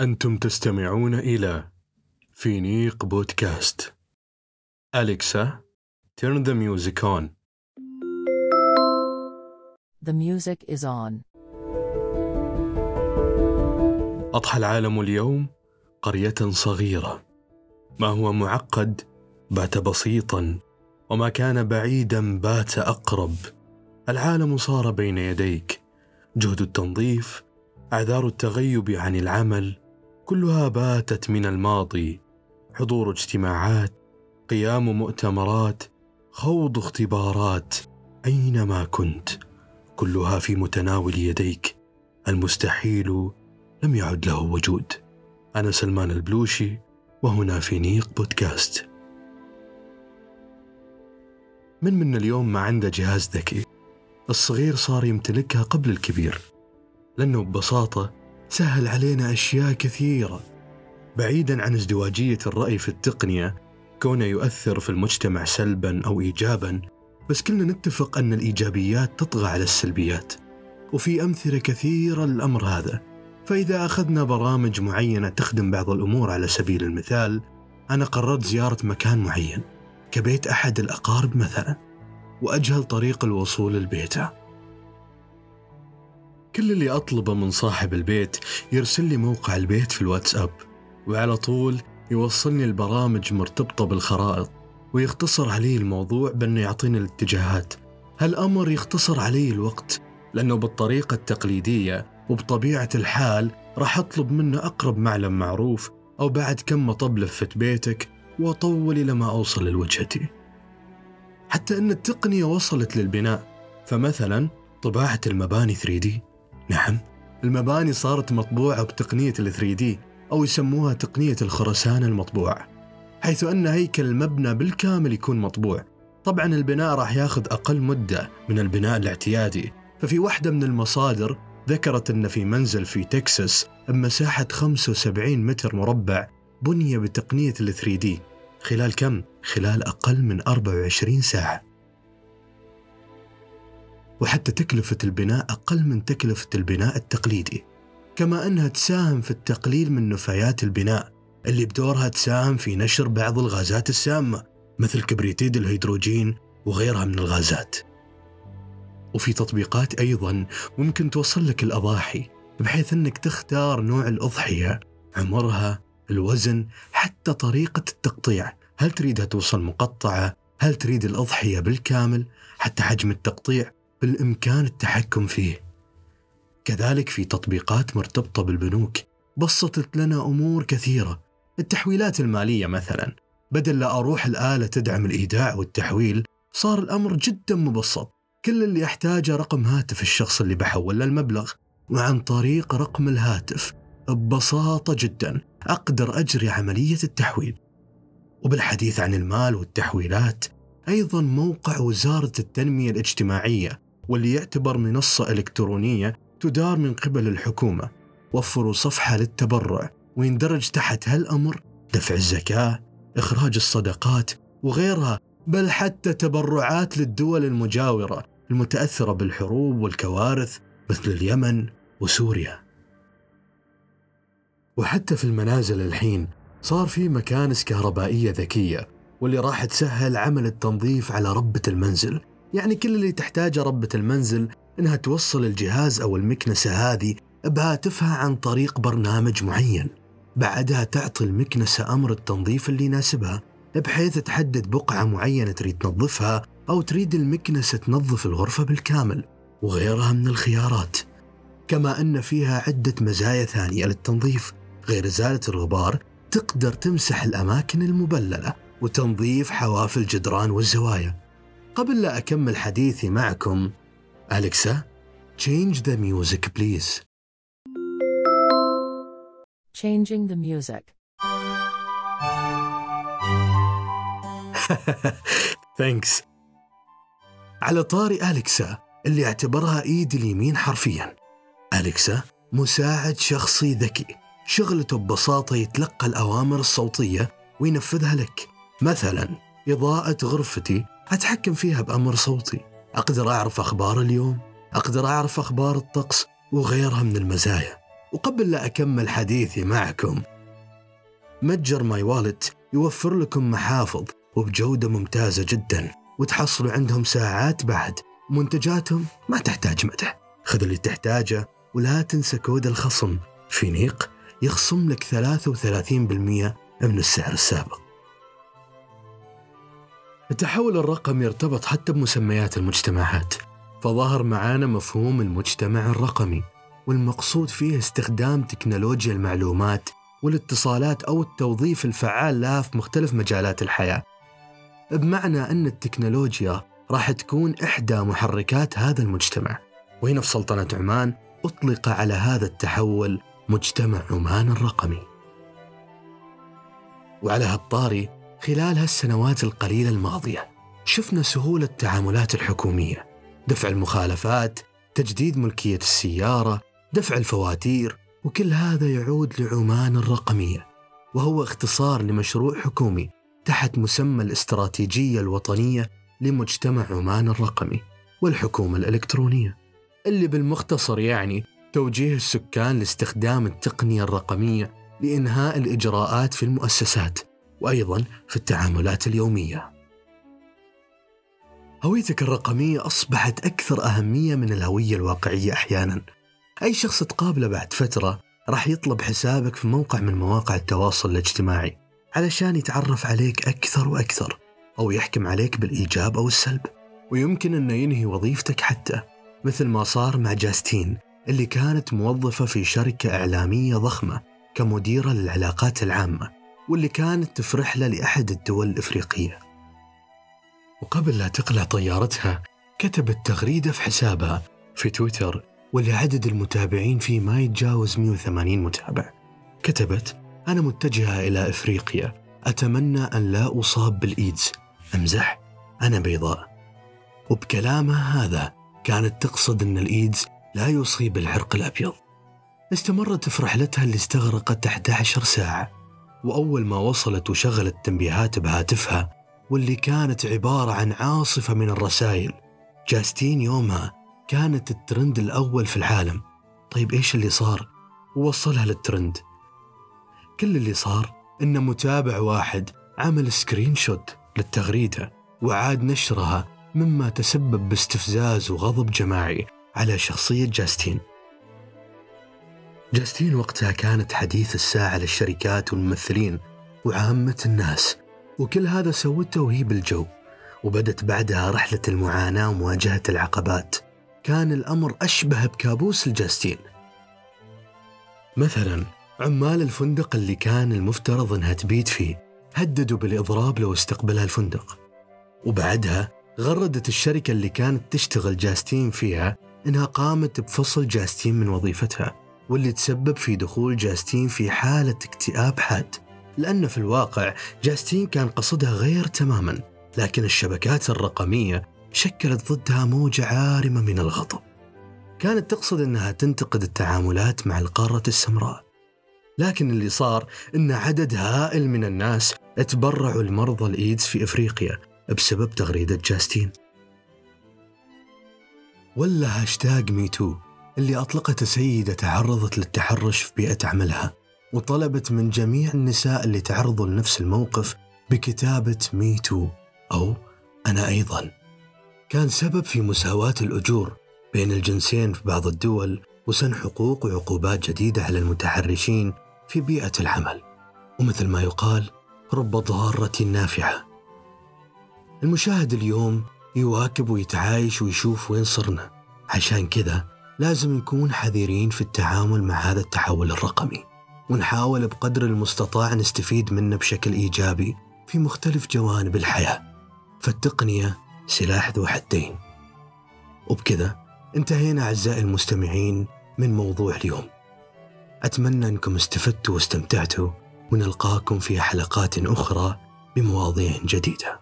أنتم تستمعون إلى فينيق بودكاست. أليكسا turn the music on. The music is on. أضحى العالم اليوم قرية صغيرة. ما هو معقد بات بسيطا وما كان بعيدا بات أقرب. العالم صار بين يديك. جهد التنظيف أعذار التغيب عن العمل كلها باتت من الماضي. حضور اجتماعات قيام مؤتمرات خوض اختبارات. أينما كنت؟ كلها في متناول يديك. المستحيل لم يعد له وجود. أنا سلمان البلوشي وهنا في نيق بودكاست. من من اليوم ما عنده جهاز ذكي. الصغير صار يمتلكها قبل الكبير. لأنه ببساطة سهل علينا أشياء كثيرة. بعيدا عن ازدواجية الرأي في التقنية كونه يؤثر في المجتمع سلبا أو إيجابا بس كلنا نتفق أن الإيجابيات تطغى على السلبيات وفي أمثلة كثيرة للأمر هذا. فإذا أخذنا برامج معينة تخدم بعض الأمور على سبيل المثال أنا قررت زيارة مكان معين كبيت أحد الأقارب مثلا وأجهل طريق الوصول لبيته. كل اللي أطلبه من صاحب البيت يرسل لي موقع البيت في الواتساب وعلى طول يوصلني البرامج مرتبطة بالخرائط ويختصر علي الموضوع بأنه يعطيني الاتجاهات. هالأمر يختصر علي الوقت لأنه بالطريقة التقليدية وبطبيعة الحال راح أطلب منه أقرب معلم معروف أو بعد كم مطب لفت بيتك وأطول إلى ما أوصل لوجهتي. حتى أن التقنية وصلت للبناء فمثلا طباعة المباني 3D نعم. المباني صارت مطبوعة بتقنية ال 3D أو يسموها تقنية الخرسانة المطبوع حيث أن هيكل المبنى بالكامل يكون مطبوع. طبعا البناء راح ياخذ أقل مدة من البناء الاعتيادي. ففي واحدة من المصادر ذكرت أن في منزل في تكساس بمساحة 75 متر مربع بني بتقنية ال 3D خلال كم؟ خلال أقل من 24 ساعة. وحتى تكلفة البناء أقل من تكلفة البناء التقليدي. كما أنها تساهم في التقليل من نفايات البناء اللي بدورها تساهم في نشر بعض الغازات السامة مثل كبريتيد الهيدروجين وغيرها من الغازات. وفي تطبيقات أيضا ممكن توصل لك الأضاحي بحيث أنك تختار نوع الأضحية عمرها الوزن حتى طريقة التقطيع. هل تريدها توصل مقطعة؟ هل تريد الأضحية بالكامل؟ حتى حجم التقطيع؟ بالإمكان التحكم فيه. كذلك في تطبيقات مرتبطة بالبنوك بسطت لنا أمور كثيرة. التحويلات المالية مثلا. بدل لا أروح الآلة تدعم الإيداع والتحويل صار الأمر جدا مبسط. كل اللي أحتاجه رقم هاتف الشخص اللي بحول له المبلغ وعن طريق رقم الهاتف. ببساطة جدا. أقدر أجري عملية التحويل. وبالحديث عن المال والتحويلات أيضا موقع وزارة التنمية الاجتماعية. واللي يعتبر منصة إلكترونية تدار من قبل الحكومة وفروا صفحة للتبرع ويندرج تحت هالأمر دفع الزكاة إخراج الصدقات وغيرها بل حتى تبرعات للدول المجاورة المتأثرة بالحروب والكوارث مثل اليمن وسوريا. وحتى في المنازل الحين صار في مكانس كهربائية ذكية واللي راح تسهل عمل التنظيف على ربة المنزل. يعني كل اللي تحتاجه ربة المنزل إنها توصل الجهاز أو المكنسة هذه بهاتفها عن طريق برنامج معين. بعدها تعطي المكنسة أمر التنظيف اللي يناسبها بحيث تحدد بقعة معينة تريد تنظفها أو تريد المكنسة تنظف الغرفة بالكامل وغيرها من الخيارات. كما أن فيها عدة مزايا ثانية للتنظيف غير ازالة الغبار تقدر تمسح الأماكن المبللة وتنظيف حواف الجدران والزوايا. قبل لا أكمل حديثي معكم أليكسا change the music please. Changing the music. ثانكس على طاري أليكسا اللي اعتبرها إيدي اليمين حرفيا. أليكسا مساعد شخصي ذكي. شغلته ببساطة يتلقى الأوامر الصوتية وينفذها لك. مثلا إضاءة غرفتي أتحكم فيها بأمر صوتي. أقدر أعرف أخبار اليوم أقدر أعرف أخبار الطقس وغيرها من المزايا. وقبل لا أكمل حديثي معكم متجر ماي والت يوفر لكم محافظ وبجودة ممتازة جدا وتحصلوا عندهم ساعات بعد. منتجاتهم ما تحتاج مدح. خذ اللي تحتاجه ولا تنسى كود الخصم. فينيق يخصم لك 33% من السعر السابق. التحول الرقمي يرتبط حتى بمسميات المجتمعات فظهر معانا مفهوم المجتمع الرقمي والمقصود فيه استخدام تكنولوجيا المعلومات والاتصالات أو التوظيف الفعال لها في مختلف مجالات الحياة. بمعنى أن التكنولوجيا راح تكون إحدى محركات هذا المجتمع وهنا في سلطنة عمان أطلق على هذا التحول مجتمع عمان الرقمي. وعلى هالطاري خلال هالسنوات القليلة الماضية شفنا سهولة التعاملات الحكومية دفع المخالفات تجديد ملكية السيارة دفع الفواتير وكل هذا يعود لعمان الرقمية وهو اختصار لمشروع حكومي تحت مسمى الاستراتيجية الوطنية لمجتمع عمان الرقمي والحكومة الإلكترونية اللي بالمختصر يعني توجيه السكان لاستخدام التقنية الرقمية لإنهاء الإجراءات في المؤسسات. وأيضا في التعاملات اليومية. هويتك الرقمية أصبحت أكثر أهمية من الهوية الواقعية أحيانا. أي شخص تقابله بعد فترة راح يطلب حسابك في موقع من مواقع التواصل الاجتماعي علشان يتعرف عليك أكثر وأكثر أو يحكم عليك بالإيجاب أو السلب. ويمكن أنه ينهي وظيفتك حتى مثل ما صار مع جاستين اللي كانت موظفة في شركة إعلامية ضخمة كمديرة للعلاقات العامة. واللي كانت تفرح له لأحد الدول الإفريقية. وقبل لا تقلع طيارتها كتبت تغريدة في حسابها في تويتر واللي عدد المتابعين فيه ما يتجاوز 180 متابع. كتبت أنا متجهة إلى إفريقيا. أتمنى أن لا أصاب بالإيدز. أمزح. أنا بيضاء. وبكلامها هذا كانت تقصد أن الإيدز لا يصيب العرق الأبيض. استمرت في رحلتها اللي استغرقت 11 ساعة. وأول ما وصلت وشغلت تنبيهات بهاتفها واللي كانت عبارة عن عاصفة من الرسائل جاستين يومها كانت الترند الأول في العالم. طيب إيش اللي صار؟ ووصلها للترند. كل اللي صار إن متابع واحد عمل screenshot للتغريدة وعاد نشرها مما تسبب باستفزاز وغضب جماعي على شخصية جاستين. جاستين وقتها كانت حديث الساعة للشركات والممثلين وعامة الناس وكل هذا سوته وهي بالجو وبدت بعدها رحلة المعاناة ومواجهة العقبات. كان الأمر أشبه بكابوس الجاستين مثلا عمال الفندق اللي كان المفترض إنها تبيت فيه هددوا بالإضراب لو استقبلها الفندق. وبعدها غردت الشركة اللي كانت تشتغل جاستين فيها إنها قامت بفصل جاستين من وظيفتها. واللي تسبب في دخول جاستين في حالة اكتئاب حاد. لأن في الواقع جاستين كان قصدها غير تماما لكن الشبكات الرقمية شكلت ضدها موجة عارمة من الغضب. كانت تقصد أنها تنتقد التعاملات مع القارة السمراء. لكن اللي صار أن عدد هائل من الناس تبرعوا لمرضى الإيدز في إفريقيا بسبب تغريدة جاستين. ولا هاشتاج Me Too. اللي أطلقته سيدة تعرضت للتحرش في بيئة عملها وطلبت من جميع النساء اللي تعرضوا لنفس الموقف بكتابة ميتو أو أنا أيضا. كان سبب في مساواة الأجور بين الجنسين في بعض الدول وسن حقوق وعقوبات جديدة على المتحرشين في بيئة العمل. ومثل ما يقال رب ضارة نافعة. المشاهد اليوم يواكب ويتعايش ويشوف وين صرنا. عشان كذا لازم نكون حذرين في التعامل مع هذا التحول الرقمي. ونحاول بقدر المستطاع نستفيد منه بشكل إيجابي في مختلف جوانب الحياة. فالتقنية سلاح ذو حدين. وبكذا انتهينا أعزائي المستمعين من موضوع اليوم. أتمنى أنكم استفدتوا واستمتعتوا. ونلقاكم في حلقات أخرى بمواضيع جديدة.